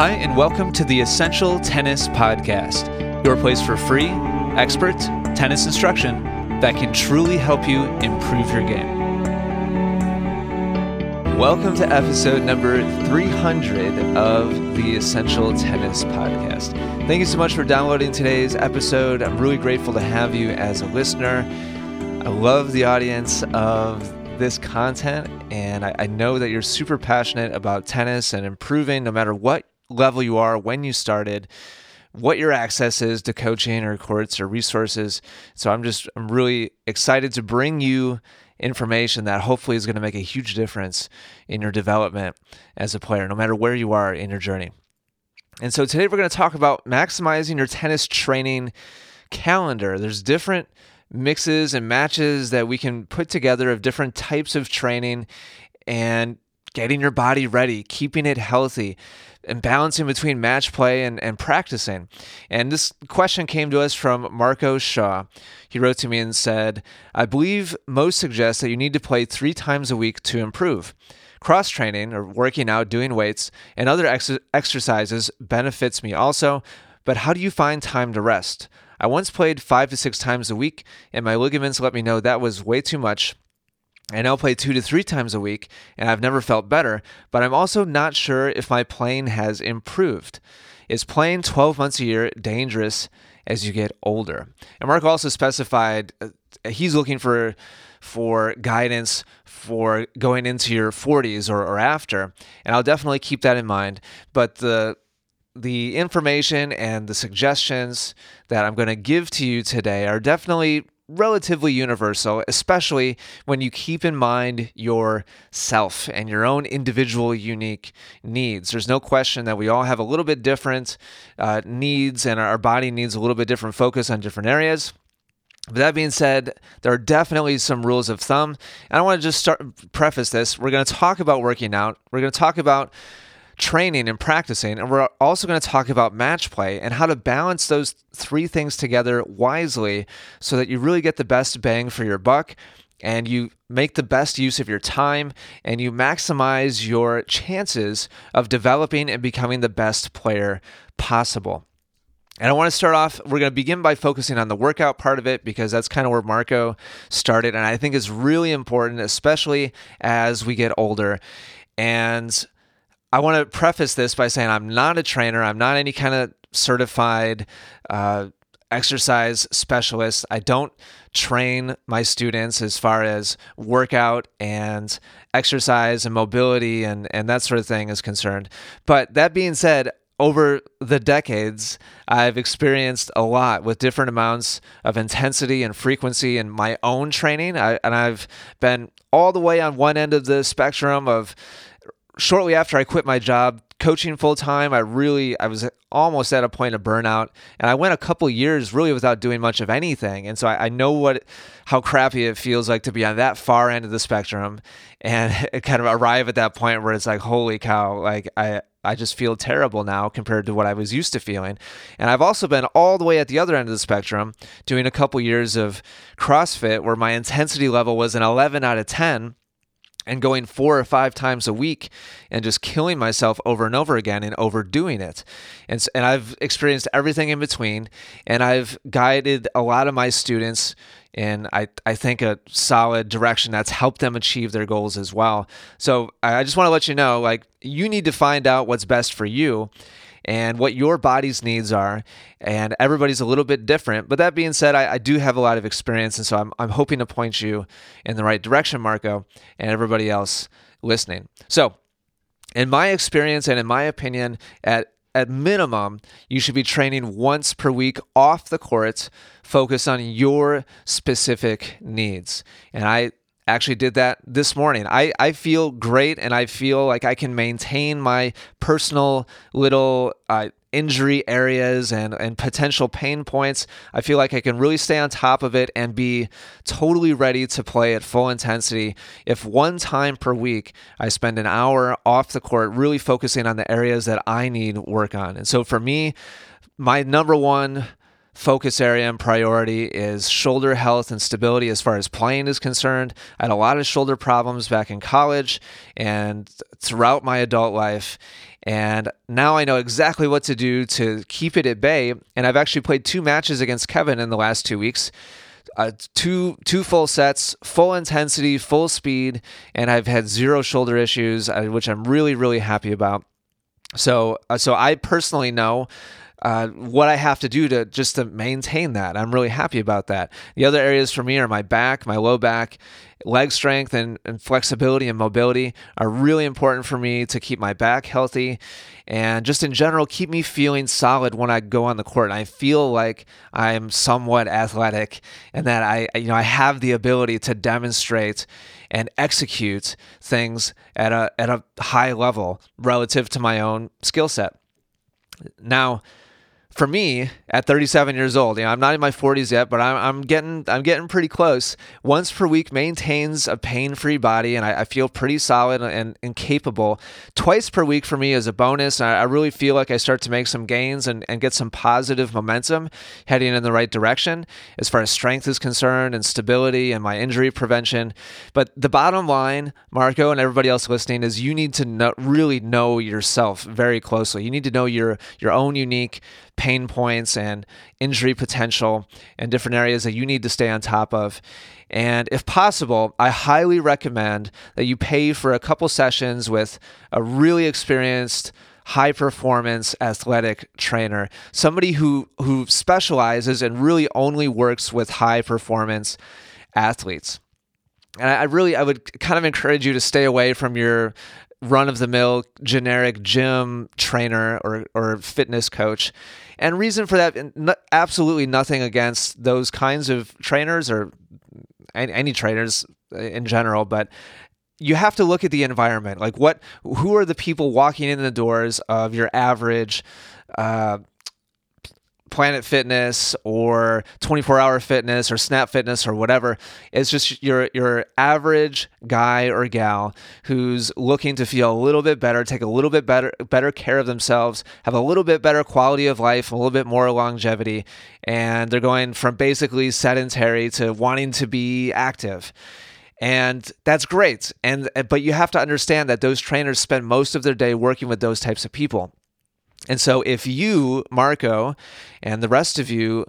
Hi, and welcome to the Essential Tennis Podcast, your place for free, expert tennis instruction that can truly help you improve your game. Welcome to episode number 300 of the Essential Tennis Podcast. Thank you so much for downloading today's episode. I'm really grateful to have you as a listener. I love the audience of this content, and I, I know that you're super passionate about tennis and improving no matter what level you are, when you started, what your access is to coaching or courts or resources. So I'm just, I'm really excited to bring you information that hopefully is going to make a huge difference in your development as a player, no matter where you are in your journey. And so today we're going to talk about maximizing your tennis training calendar. There's different mixes and matches that we can put together of different types of training and getting your body ready, keeping it healthy, and balancing between match play and, and practicing. And this question came to us from Marco Shaw. He wrote to me and said, I believe most suggest that you need to play three times a week to improve. Cross training or working out, doing weights, and other ex- exercises benefits me also, but how do you find time to rest? I once played five to six times a week, and my ligaments let me know that was way too much I now play two to three times a week, and I've never felt better, but I'm also not sure if my playing has improved. Is playing 12 months a year dangerous as you get older? And Mark also specified uh, he's looking for for guidance for going into your 40s or, or after, and I'll definitely keep that in mind. But the the information and the suggestions that I'm going to give to you today are definitely relatively universal, especially when you keep in mind yourself and your own individual unique needs. There's no question that we all have a little bit different uh, needs, and our body needs a little bit different focus on different areas. But that being said, there are definitely some rules of thumb. And I want to just start preface this. We're going to talk about working out. We're going to talk about training and practicing. And we're also going to talk about match play and how to balance those three things together wisely so that you really get the best bang for your buck and you make the best use of your time and you maximize your chances of developing and becoming the best player possible. And I want to start off, we're going to begin by focusing on the workout part of it because that's kind of where Marco started. And I think is really important, especially as we get older. And I want to preface this by saying I'm not a trainer. I'm not any kind of certified uh, exercise specialist. I don't train my students as far as workout and exercise and mobility and, and that sort of thing is concerned. But that being said, over the decades, I've experienced a lot with different amounts of intensity and frequency in my own training. I, and I've been all the way on one end of the spectrum of shortly after I quit my job coaching full time, I really I was almost at a point of burnout, and I went a couple years really without doing much of anything. And so I, I, know what how crappy it feels like to be on that far end of the spectrum, and kind of arrive at that point where it's like, holy cow, like I. I just feel terrible now compared to what I was used to feeling. And I've also been all the way at the other end of the spectrum doing a couple years of CrossFit where my intensity level was an 11 out of 10 and going four or five times a week and just killing myself over and over again and overdoing it. And, and I've experienced everything in between, and I've guided a lot of my students in, I, I think, a solid direction that's helped them achieve their goals as well. So I just want to let you know like, you need to find out what's best for you and what your body's needs are. And everybody's a little bit different. But that being said, I, I, do have a lot of experience. And so I'm, I'm hoping to point you in the right direction, Marco, and everybody else listening. So, in my experience and in my opinion, at at minimum, you should be training once per week off the courts, focus on your specific needs. And I actually did that this morning. I, I feel great and I feel like I can maintain my personal little uh, injury areas and, and potential pain points. I feel like I can really stay on top of it and be totally ready to play at full intensity if one time per week I spend an hour off the court really focusing on the areas that I need work on. And so for me, my number one focus area and priority is shoulder health and stability as far as playing is concerned. I had a lot of shoulder problems back in college and throughout my adult life. And now I know exactly what to do to keep it at bay. And I've actually played two matches against Kevin in the last two weeks. Uh, two two full sets, full intensity, full speed, and I've had zero shoulder issues, uh, which I'm really really happy about. So uh, so I personally know uh, what I have to do to just to maintain that. I'm really happy about that. The other areas for me are my back, my low back, leg strength and, and flexibility and mobility are really important for me to keep my back healthy and just in general keep me feeling solid when I go on the court. And I feel like I'm somewhat athletic and that I you know I have the ability to demonstrate and execute things at a at a high level relative to my own skill set. Now, for me at 37 years old, you know, I'm not in my 40s yet, but I'm, I'm getting I'm getting pretty close. Once per week maintains a pain-free body, and I, I feel pretty solid and, and, capable. Twice per week for me is a bonus. I, I, really feel like I start to make some gains and, and get some positive momentum heading in the right direction as far as strength is concerned and stability and my injury prevention. But the bottom line, Marco and everybody else listening, is you need to know, really know yourself very closely. You need to know your your own unique pain points and injury potential and different areas that you need to stay on top of. And if possible, I highly recommend that you pay for a couple sessions with a really experienced high performance athletic trainer, somebody who who specializes and really only works with high performance athletes. And I really I would kind of encourage you to stay away from your run of the mill generic gym trainer or, or fitness coach. And reason for that, absolutely nothing against those kinds of trainers or any, any trainers in general, but you have to look at the environment. Like what, who are the people walking in the doors of your average uh, Planet Fitness or 24 Hour Fitness or Snap Fitness or whatever. It's just your your average guy or gal who's looking to feel a little bit better, take a little bit better better care of themselves, have a little bit better quality of life, a little bit more longevity, and they're going from basically sedentary to wanting to be active and that's great and but you have to understand that those trainers spend most of their day working with those types of people and so, if you, Marco, and the rest of you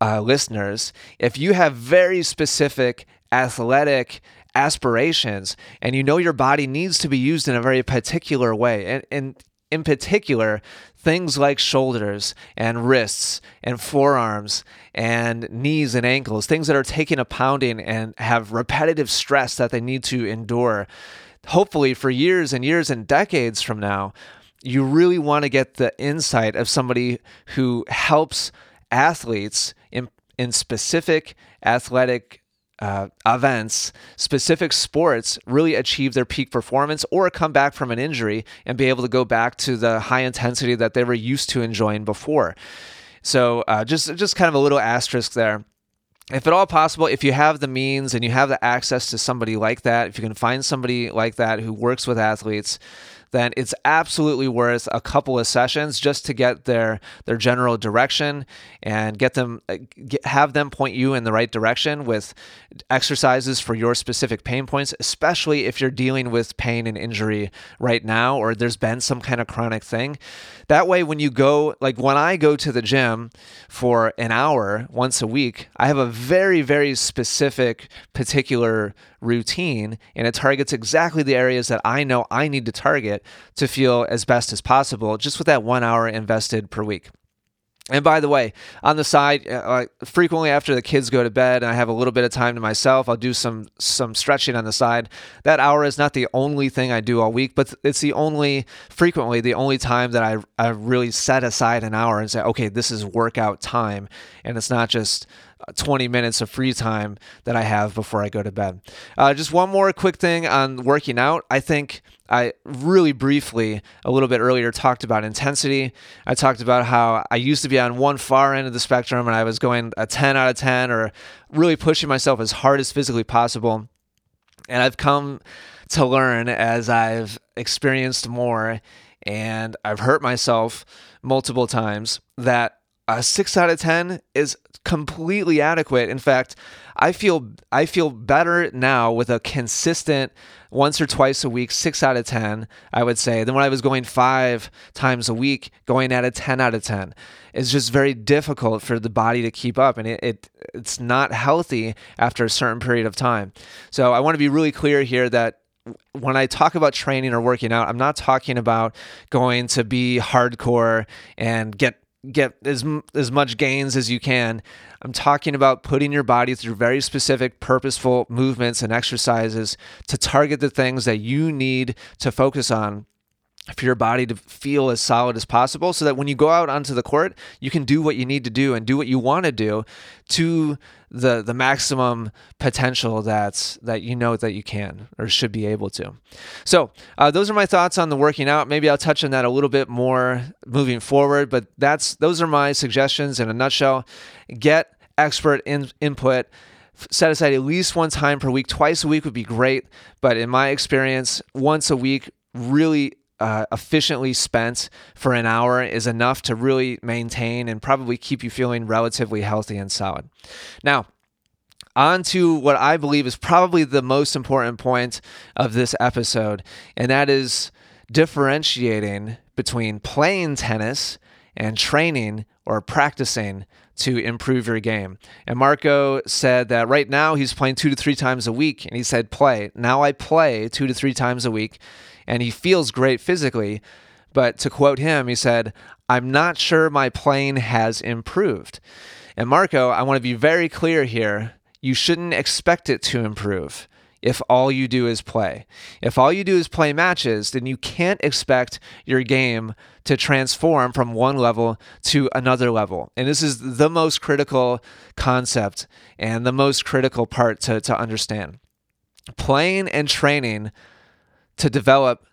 uh, listeners, if you have very specific athletic aspirations and you know your body needs to be used in a very particular way, and, and in particular, things like shoulders and wrists and forearms and knees and ankles, things that are taking a pounding and have repetitive stress that they need to endure, hopefully for years and years and decades from now you really want to get the insight of somebody who helps athletes in, in specific athletic uh, events, specific sports, really achieve their peak performance or come back from an injury and be able to go back to the high intensity that they were used to enjoying before. So uh, just just kind of a little asterisk there. If at all possible, if you have the means and you have the access to somebody like that, if you can find somebody like that who works with athletes, then it's absolutely worth a couple of sessions just to get their their general direction and get them uh, get, have them point you in the right direction with exercises for your specific pain points, especially if you're dealing with pain and injury right now or there's been some kind of chronic thing. That way when you go like when I go to the gym for an hour once a week, I have a very very specific particular routine and it targets exactly the areas that I know I need to target to feel as best as possible just with that one hour invested per week. And by the way, on the side, uh, frequently after the kids go to bed and I have a little bit of time to myself, I'll do some some stretching on the side. That hour is not the only thing I do all week, but it's the only frequently the only time that I I really set aside an hour and say, okay, this is workout time, and it's not just 20 minutes of free time that I have before I go to bed. Uh, just one more quick thing on working out. I think I really briefly, a little bit earlier, talked about intensity. I talked about how I used to be on one far end of the spectrum and I was going a 10 out of 10 or really pushing myself as hard as physically possible. And I've come to learn as I've experienced more and I've hurt myself multiple times that a six out of 10 is completely adequate. In fact, I feel I feel better now with a consistent once or twice a week, six out of 10, I would say, than when I was going five times a week, going at a 10 out of 10. It's just very difficult for the body to keep up and it, it it's not healthy after a certain period of time. So I want to be really clear here that when I talk about training or working out, I'm not talking about going to be hardcore and get get as as much gains as you can. I'm talking about putting your body through very specific purposeful movements and exercises to target the things that you need to focus on for your body to feel as solid as possible so that when you go out onto the court, you can do what you need to do and do what you want to do to the the maximum potential that's that you know that you can or should be able to. So uh, those are my thoughts on the working out. Maybe I'll touch on that a little bit more moving forward, but that's those are my suggestions in a nutshell. Get expert in, input set aside at least one time per week. Twice a week would be great, but in my experience, once a week really uh, efficiently spent for an hour is enough to really maintain and probably keep you feeling relatively healthy and solid. Now, on to what I believe is probably the most important point of this episode, and that is differentiating between playing tennis and training or practicing to improve your game. And Marco said that right now he's playing two to three times a week, and he said, Play. Now I play two to three times a week and he feels great physically. But to quote him, he said, I'm not sure my playing has improved. And Marco, I want to be very clear here. You shouldn't expect it to improve if all you do is play. If all you do is play matches, then you can't expect your game to transform from one level to another level. And this is the most critical concept and the most critical part to, to understand. Playing and training to develop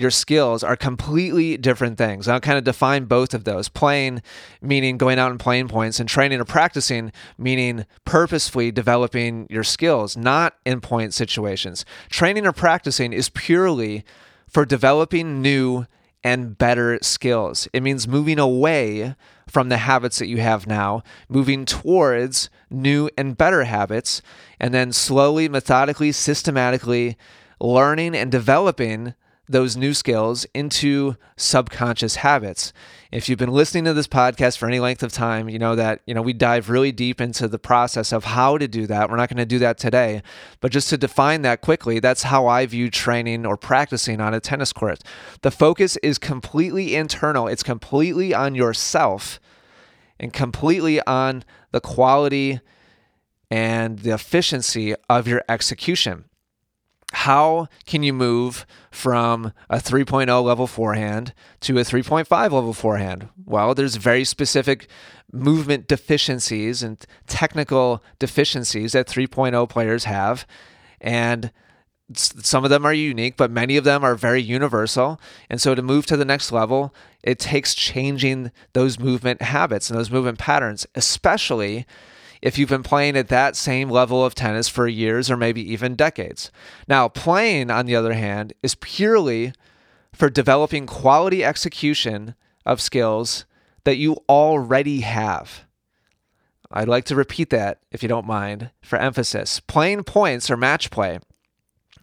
your skills are completely different things. I'll kind of define both of those. Playing, meaning going out and playing points, and training or practicing, meaning purposefully developing your skills, not in point situations. Training or practicing is purely for developing new and better skills. It means moving away from the habits that you have now, moving towards new and better habits, and then slowly, methodically, systematically learning and developing those new skills into subconscious habits. If you've been listening to this podcast for any length of time, you know that, you know, we dive really deep into the process of how to do that. We're not going to do that today, but just to define that quickly, that's how I view training or practicing on a tennis court. The focus is completely internal. It's completely on yourself and completely on the quality and the efficiency of your execution how can you move from a 3.0 level forehand to a 3.5 level forehand? Well, there's very specific movement deficiencies and technical deficiencies that 3.0 players have. And some of them are unique, but many of them are very universal. And so to move to the next level, it takes changing those movement habits and those movement patterns, especially if you've been playing at that same level of tennis for years or maybe even decades. Now, playing, on the other hand, is purely for developing quality execution of skills that you already have. I'd like to repeat that, if you don't mind, for emphasis. Playing points or match play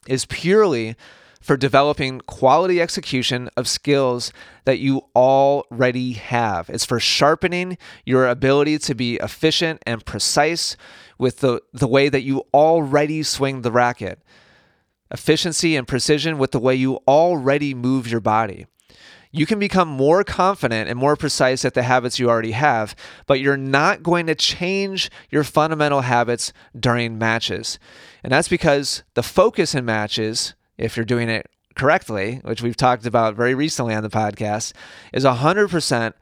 is purely for developing quality execution of skills that you already have. It's for sharpening your ability to be efficient and precise with the, the way that you already swing the racket. Efficiency and precision with the way you already move your body. You can become more confident and more precise at the habits you already have, but you're not going to change your fundamental habits during matches. And that's because the focus in matches if you're doing it correctly, which we've talked about very recently on the podcast, is 100%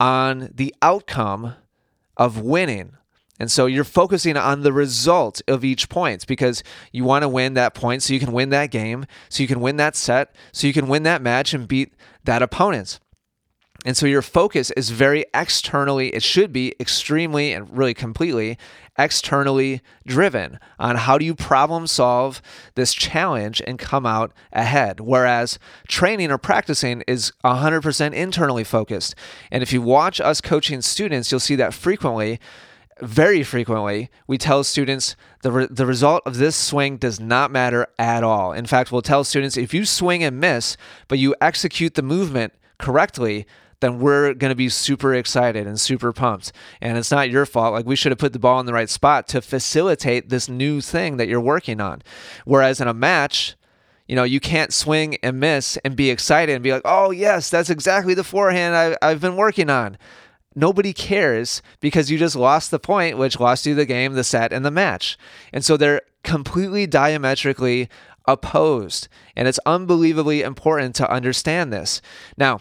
on the outcome of winning. And so you're focusing on the result of each point because you want to win that point so you can win that game, so you can win that set, so you can win that match and beat that opponent. And so your focus is very externally, it should be extremely and really completely externally driven on how do you problem solve this challenge and come out ahead. Whereas training or practicing is 100% internally focused. And if you watch us coaching students, you'll see that frequently very frequently, we tell students the, re- the result of this swing does not matter at all. In fact, we'll tell students if you swing and miss, but you execute the movement correctly, then we're going to be super excited and super pumped. And it's not your fault. Like we should have put the ball in the right spot to facilitate this new thing that you're working on. Whereas in a match, you know, you can't swing and miss and be excited and be like, oh, yes, that's exactly the forehand I, I've been working on. Nobody cares because you just lost the point, which lost you the game, the set, and the match. And so they're completely diametrically opposed. And it's unbelievably important to understand this. Now,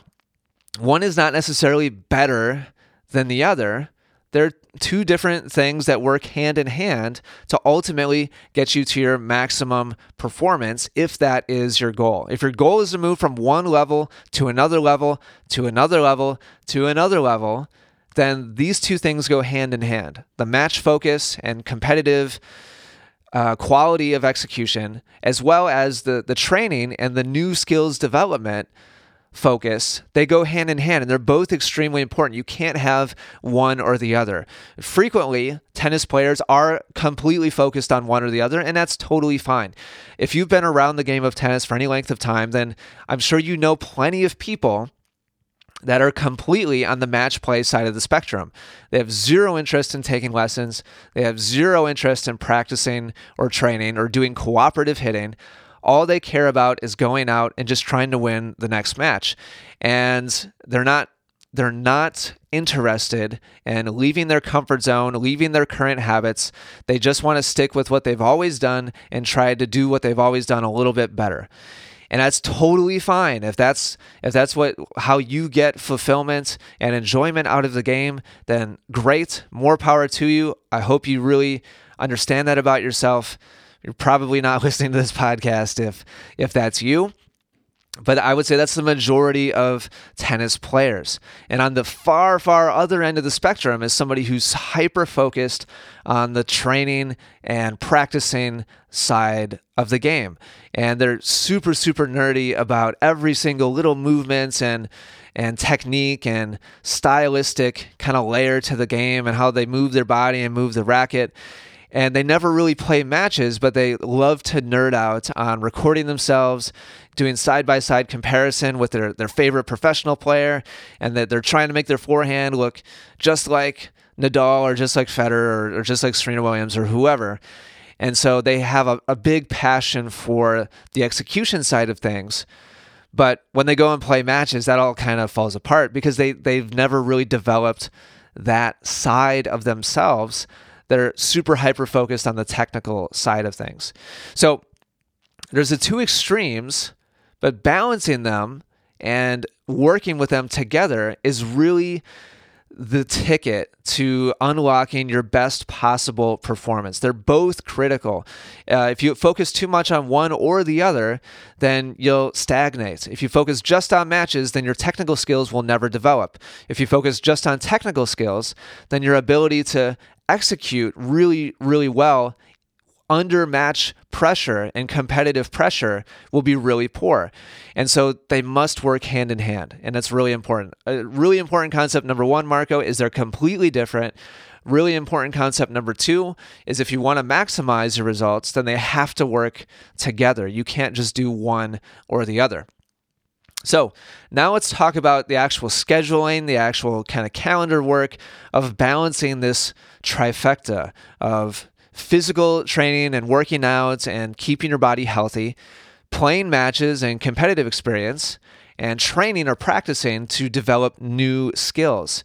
one is not necessarily better than the other. They're two different things that work hand in hand to ultimately get you to your maximum performance if that is your goal. If your goal is to move from one level to another level to another level to another level, then these two things go hand in hand the match focus and competitive uh, quality of execution, as well as the, the training and the new skills development focus, they go hand in hand and they're both extremely important. You can't have one or the other. Frequently, tennis players are completely focused on one or the other, and that's totally fine. If you've been around the game of tennis for any length of time, then I'm sure you know plenty of people that are completely on the match play side of the spectrum. They have zero interest in taking lessons, they have zero interest in practicing or training or doing cooperative hitting. All they care about is going out and just trying to win the next match. And they're not they're not interested in leaving their comfort zone, leaving their current habits. They just want to stick with what they've always done and try to do what they've always done a little bit better and that's totally fine if that's if that's what how you get fulfillment and enjoyment out of the game then great more power to you i hope you really understand that about yourself you're probably not listening to this podcast if if that's you but I would say that's the majority of tennis players. And on the far, far other end of the spectrum is somebody who's hyper focused on the training and practicing side of the game. And they're super, super nerdy about every single little movements and and technique and stylistic kind of layer to the game and how they move their body and move the racket and they never really play matches, but they love to nerd out on recording themselves, doing side by side comparison with their, their favorite professional player, and that they're trying to make their forehand look just like Nadal or just like Federer or, or just like Serena Williams or whoever. And so they have a, a big passion for the execution side of things. But when they go and play matches, that all kind of falls apart because they, they've never really developed that side of themselves that are super hyper focused on the technical side of things. So there's the two extremes, but balancing them and working with them together is really the ticket to unlocking your best possible performance. They're both critical. Uh, if you focus too much on one or the other, then you'll stagnate. If you focus just on matches, then your technical skills will never develop. If you focus just on technical skills, then your ability to execute really, really well under match pressure and competitive pressure will be really poor. And so they must work hand in hand. And that's really important. A really important concept number one, Marco, is they're completely different. Really important concept number two is if you want to maximize your results, then they have to work together. You can't just do one or the other. So now let's talk about the actual scheduling, the actual kind of calendar work of balancing this trifecta of physical training and working out and keeping your body healthy, playing matches and competitive experience, and training or practicing to develop new skills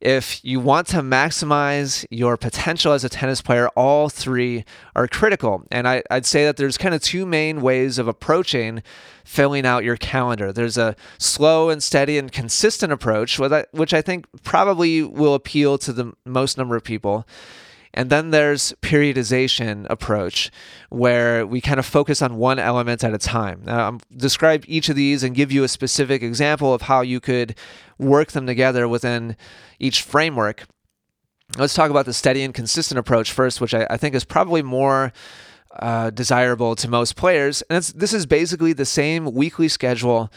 if you want to maximize your potential as a tennis player, all three are critical. And I, would say that there's kind of two main ways of approaching filling out your calendar. There's a slow and steady and consistent approach, which I think probably will appeal to the most number of people. And then there's periodization approach, where we kind of focus on one element at a time. Now, I'll describe each of these and give you a specific example of how you could work them together within each framework. Let's talk about the steady and consistent approach first, which I, I think is probably more uh, desirable to most players. And this is basically the same weekly schedule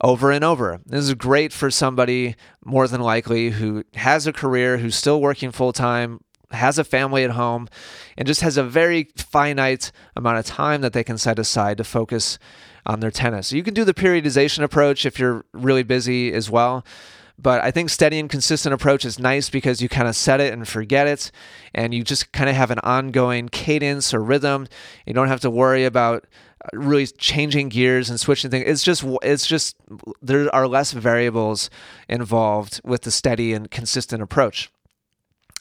over and over. This is great for somebody more than likely who has a career, who's still working full time, has a family at home, and just has a very finite amount of time that they can set aside to focus on their tennis. So you can do the periodization approach if you're really busy as well. But I think steady and consistent approach is nice because you kind of set it and forget it, and you just kind of have an ongoing cadence or rhythm. You don't have to worry about uh, really changing gears and switching things. It's just it's just there are less variables involved with the steady and consistent approach.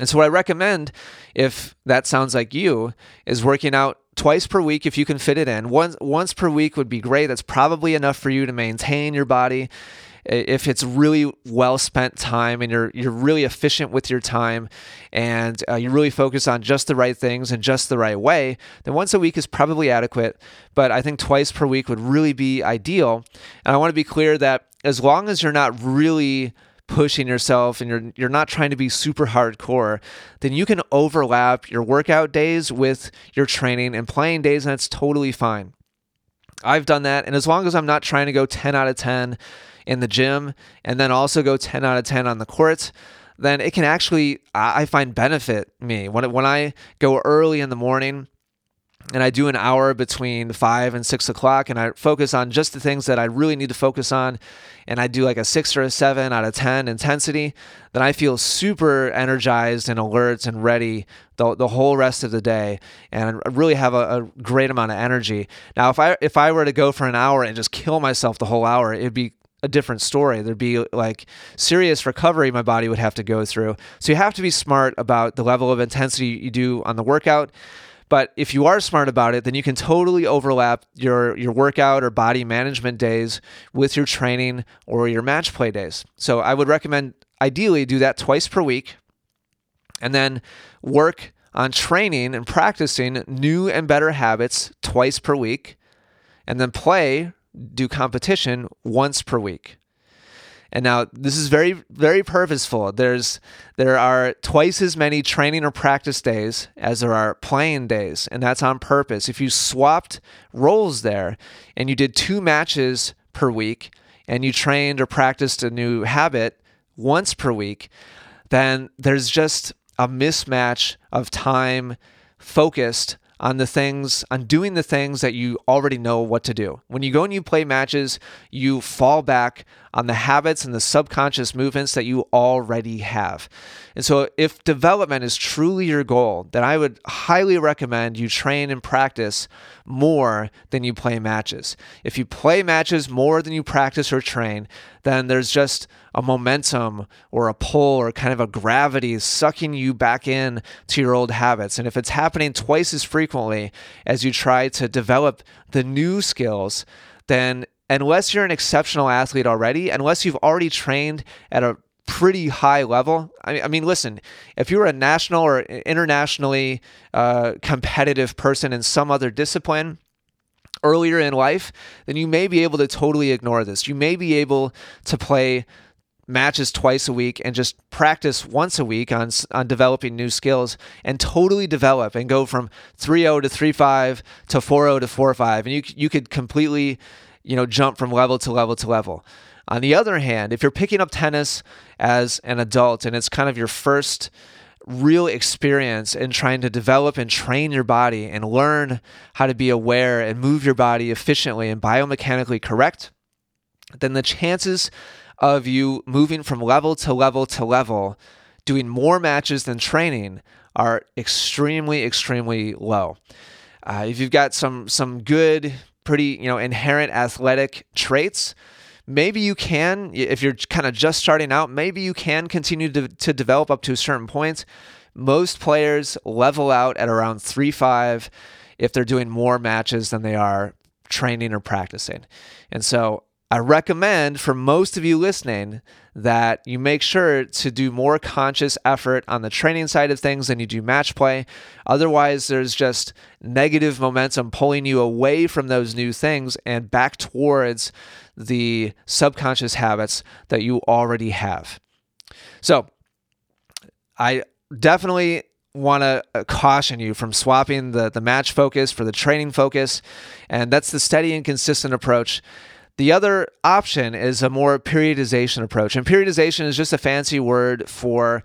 And so what I recommend if that sounds like you is working out twice per week if you can fit it in. Once once per week would be great. That's probably enough for you to maintain your body if it's really well spent time and you're you're really efficient with your time and uh, you really focus on just the right things and just the right way, then once a week is probably adequate. But I think twice per week would really be ideal. And I want to be clear that as long as you're not really pushing yourself and you're you're not trying to be super hardcore, then you can overlap your workout days with your training and playing days and that's totally fine. I've done that and as long as I'm not trying to go 10 out of 10 in the gym and then also go 10 out of 10 on the court, then it can actually, I find, benefit me. When, when I go early in the morning, and I do an hour between five and six o'clock, and I focus on just the things that I really need to focus on, and I do like a six or a seven out of 10 intensity, then I feel super energized and alert and ready the, the whole rest of the day, and I really have a, a great amount of energy. Now, if I if I were to go for an hour and just kill myself the whole hour, it'd be a different story. There'd be like serious recovery my body would have to go through. So you have to be smart about the level of intensity you do on the workout. But if you are smart about it, then you can totally overlap your your workout or body management days with your training or your match play days. So I would recommend ideally do that twice per week and then work on training and practicing new and better habits twice per week and then play do competition once per week. And now this is very very purposeful. There's there are twice as many training or practice days as there are playing days, and that's on purpose. If you swapped roles there and you did two matches per week and you trained or practiced a new habit once per week, then there's just a mismatch of time focused on the things, on doing the things that you already know what to do. When you go and you play matches, you fall back on the habits and the subconscious movements that you already have. And so, if development is truly your goal, then I would highly recommend you train and practice more than you play matches. If you play matches more than you practice or train, then there's just a momentum or a pull or kind of a gravity sucking you back in to your old habits. And if it's happening twice as frequently as you try to develop the new skills, then unless you're an exceptional athlete already, unless you've already trained at a pretty high level. I mean, listen, if you're a national or internationally uh, competitive person in some other discipline, earlier in life, then you may be able to totally ignore this. You may be able to play matches twice a week and just practice once a week on on developing new skills and totally develop and go from 3-0 to 3-5 to 4-0 to 4-5 and you you could completely you know jump from level to level to level. On the other hand, if you're picking up tennis as an adult and it's kind of your first real experience in trying to develop and train your body and learn how to be aware and move your body efficiently and biomechanically correct, then the chances of you moving from level to level to level, doing more matches than training, are extremely, extremely low. Uh, if you've got some some good, pretty you know inherent athletic traits, maybe you can, if you're kind of just starting out, maybe you can continue to, to develop up to a certain point. Most players level out at around 3 5 if they're doing more matches than they are training or practicing. And so I recommend for most of you listening that you make sure to do more conscious effort on the training side of things than you do match play. Otherwise, there's just negative momentum pulling you away from those new things and back towards the subconscious habits that you already have. So, I definitely want to uh, caution you from swapping the, the match focus for the training focus. And that's the steady and consistent approach. The other option is a more periodization approach. And periodization is just a fancy word for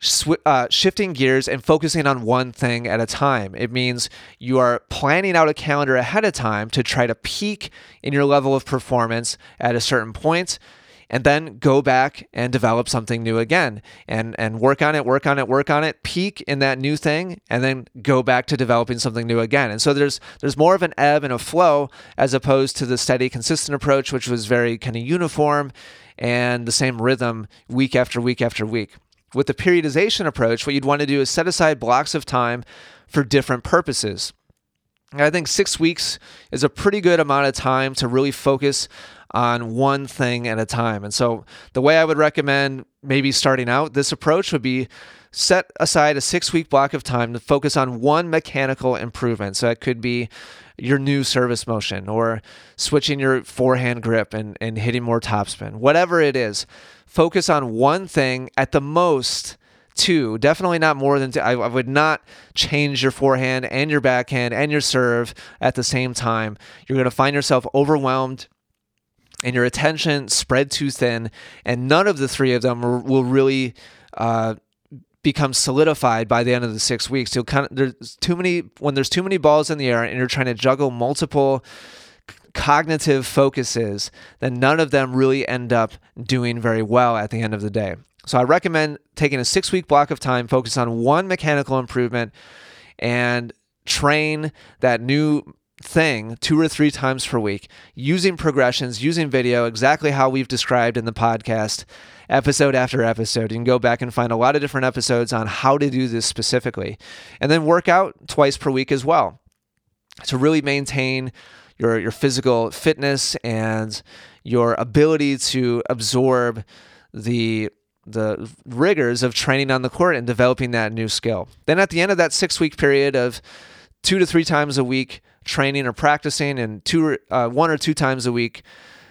sw- uh, shifting gears and focusing on one thing at a time. It means you are planning out a calendar ahead of time to try to peak in your level of performance at a certain point and then go back and develop something new again and and work on it work on it work on it peak in that new thing and then go back to developing something new again and so there's there's more of an ebb and a flow as opposed to the steady consistent approach which was very kind of uniform and the same rhythm week after week after week with the periodization approach, what you'd want to do is set aside blocks of time for different purposes. I think six weeks is a pretty good amount of time to really focus on one thing at a time. And so, the way I would recommend maybe starting out this approach would be set aside a six week block of time to focus on one mechanical improvement. So, it could be your new service motion or switching your forehand grip and, and hitting more topspin, whatever it is focus on one thing at the most two definitely not more than two I, I, would not change your forehand and your backhand and your serve at the same time you're going to find yourself overwhelmed and your attention spread too thin and none of the three of them will really uh, become solidified by the end of the six weeks you'll kind of there's too many when there's too many balls in the air and you're trying to juggle multiple cognitive focuses, then none of them really end up doing very well at the end of the day. So I recommend taking a six week block of time, focus on one mechanical improvement, and train that new thing two or three times per week using progressions, using video, exactly how we've described in the podcast, episode after episode. You can go back and find a lot of different episodes on how to do this specifically. And then work out twice per week as well to really maintain your your physical fitness and your ability to absorb the the rigors of training on the court and developing that new skill. Then at the end of that 6 week period of 2 to 3 times a week training or practicing and two uh, one or two times a week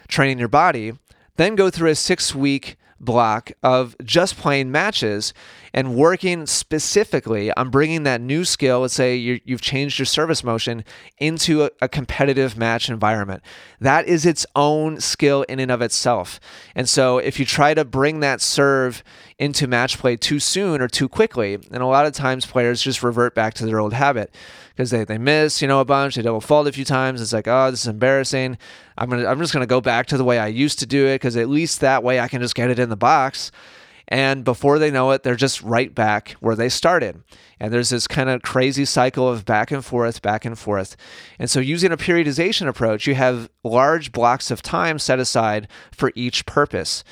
training your body, then go through a 6 week block of just playing matches and working specifically on bringing that new skill, let's say you have changed your service motion, into a, a, competitive match environment. That is its own skill in and of itself. And so if you try to bring that serve into match play too soon or too quickly, and a lot of times players just revert back to their old habit because they, they miss, you know, a bunch, they double fault a few times. It's like, oh, this is embarrassing. I'm gonna I'm just gonna go back to the way I used to do it because at least that way I can just get it in the box. And before they know it, they're just right back where they started. And there's this kind of crazy cycle of back and forth, back and forth. And so, using a periodization approach, you have large blocks of time set aside for each purpose.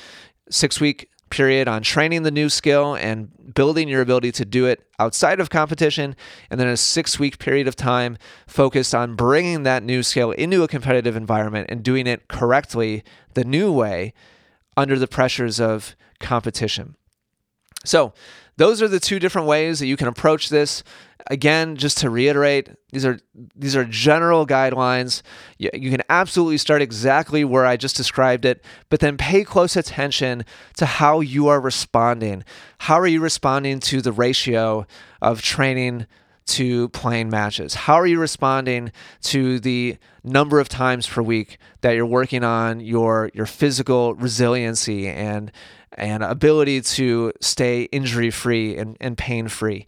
Six week period on training the new skill and building your ability to do it outside of competition, and then a six week period of time focused on bringing that new skill into a competitive environment and doing it correctly the new way under the pressures of competition. So, those are the two different ways that you can approach this. Again, just to reiterate, these are these are general guidelines. You, you can absolutely start exactly where I just described it, but then pay close attention to how you are responding. How are you responding to the ratio of training to playing matches? How are you responding to the number of times per week that you're working on your your physical resiliency and and ability to stay injury free and, and pain free?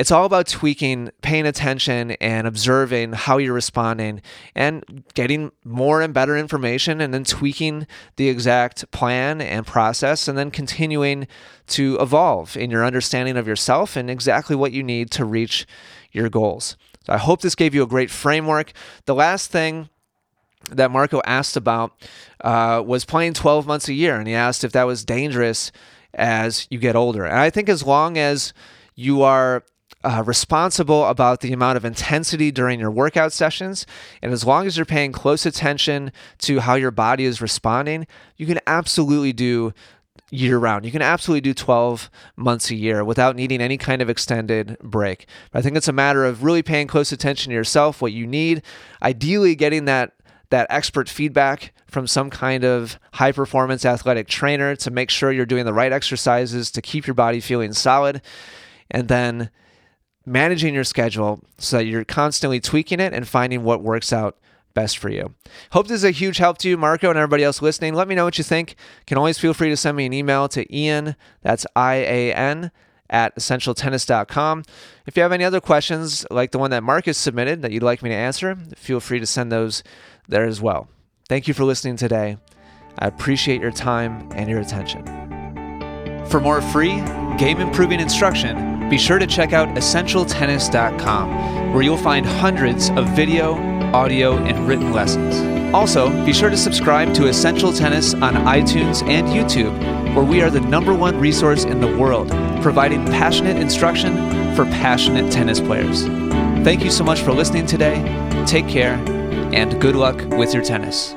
It's all about tweaking, paying attention, and observing how you're responding and getting more and better information, and then tweaking the exact plan and process, and then continuing to evolve in your understanding of yourself and exactly what you need to reach your goals. So I hope this gave you a great framework. The last thing that Marco asked about uh, was playing 12 months a year, and he asked if that was dangerous as you get older. And I think as long as you are uh, responsible about the amount of intensity during your workout sessions. And as long as you're paying close attention to how your body is responding, you can absolutely do year round. You can absolutely do 12 months a year without needing any kind of extended break. But I think it's a matter of really paying close attention to yourself, what you need, ideally getting that that expert feedback from some kind of high performance athletic trainer to make sure you're doing the right exercises to keep your body feeling solid and then managing your schedule so that you're constantly tweaking it and finding what works out best for you. Hope this is a huge help to you, Marco, and everybody else listening. Let me know what you think. You can always feel free to send me an email to Ian, that's I A N, at essentialtennis.com. If you have any other questions like the one that Marcus submitted that you'd like me to answer, feel free to send those there as well. Thank you for listening today. I appreciate your time and your attention. For more free game improving instruction, be sure to check out essentialtennis.com, where you'll find hundreds of video, audio, and written lessons. Also, be sure to subscribe to Essential Tennis on iTunes and YouTube, where we are the number one resource in the world, providing passionate instruction for passionate tennis players. Thank you so much for listening today. Take care, and good luck with your tennis.